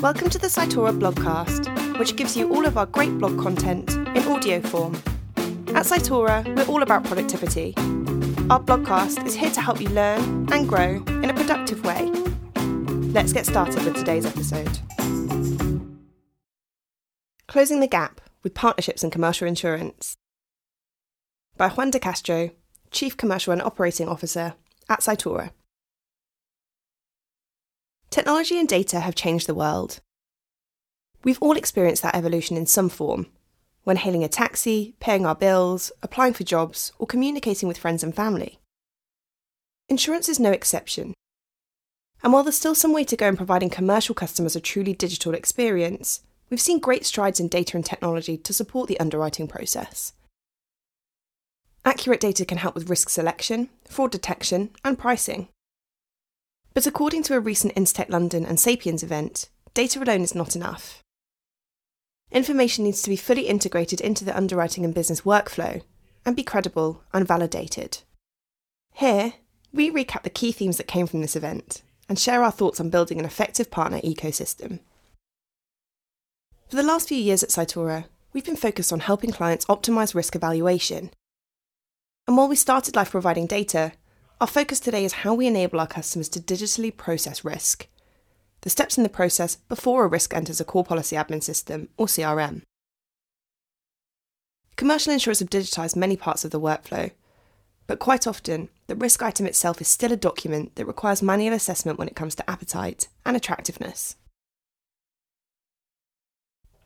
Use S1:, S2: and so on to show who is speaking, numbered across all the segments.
S1: Welcome to the Cytora blogcast, which gives you all of our great blog content in audio form. At Cytora, we're all about productivity. Our blogcast is here to help you learn and grow in a productive way. Let's get started with today's episode. Closing the Gap with Partnerships and Commercial Insurance by Juan de Castro, Chief Commercial and Operating Officer at Cytora. Technology and data have changed the world. We've all experienced that evolution in some form when hailing a taxi, paying our bills, applying for jobs, or communicating with friends and family. Insurance is no exception. And while there's still some way to go in providing commercial customers a truly digital experience, we've seen great strides in data and technology to support the underwriting process. Accurate data can help with risk selection, fraud detection, and pricing. But according to a recent Instech London and Sapiens event, data alone is not enough. Information needs to be fully integrated into the underwriting and business workflow and be credible and validated. Here, we recap the key themes that came from this event and share our thoughts on building an effective partner ecosystem. For the last few years at Cytora, we've been focused on helping clients optimise risk evaluation. And while we started life providing data, our focus today is how we enable our customers to digitally process risk. The steps in the process before a risk enters a core policy admin system, or CRM. Commercial insurers have digitised many parts of the workflow, but quite often, the risk item itself is still a document that requires manual assessment when it comes to appetite and attractiveness.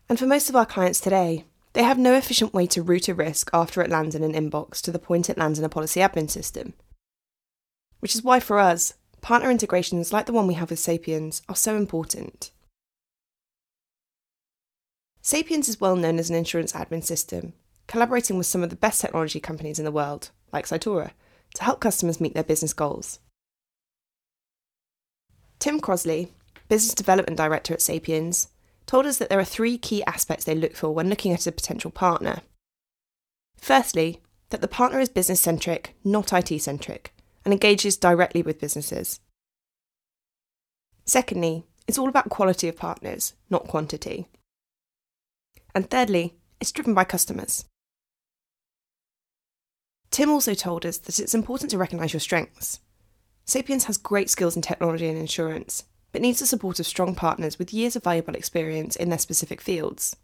S1: And for most of our clients today, they have no efficient way to route a risk after it lands in an inbox to the point it lands in a policy admin system which is why for us, partner integrations like the one we have with Sapiens are so important. Sapiens is well known as an insurance admin system, collaborating with some of the best technology companies in the world, like Cytora, to help customers meet their business goals. Tim Crosley, Business Development Director at Sapiens, told us that there are three key aspects they look for when looking at a potential partner. Firstly, that the partner is business centric, not IT centric, and engages directly with businesses. Secondly, it's all about quality of partners, not quantity. And thirdly, it's driven by customers. Tim also told us that it's important to recognise your strengths. Sapiens has great skills in technology and insurance, but needs the support of strong partners with years of valuable experience in their specific fields.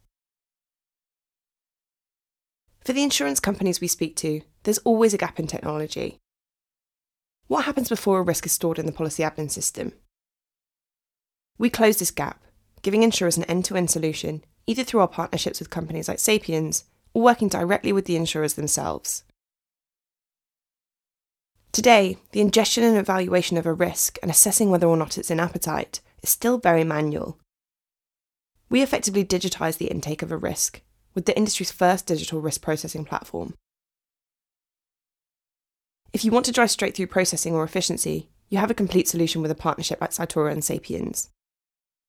S1: For the insurance companies we speak to, there's always a gap in technology, what happens before a risk is stored in the policy admin system? We close this gap, giving insurers an end to end solution, either through our partnerships with companies like Sapiens or working directly with the insurers themselves. Today, the ingestion and evaluation of a risk and assessing whether or not it's in appetite is still very manual. We effectively digitise the intake of a risk with the industry's first digital risk processing platform. If you want to drive straight through processing or efficiency, you have a complete solution with a partnership like Cytora and Sapiens.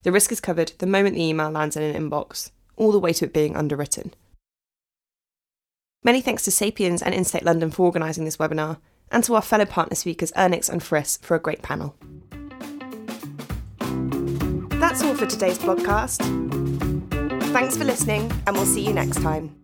S1: The risk is covered the moment the email lands in an inbox, all the way to it being underwritten. Many thanks to Sapiens and Instech London for organising this webinar, and to our fellow partner speakers Earnix and Friss for a great panel. That's all for today's podcast. Thanks for listening, and we'll see you next time.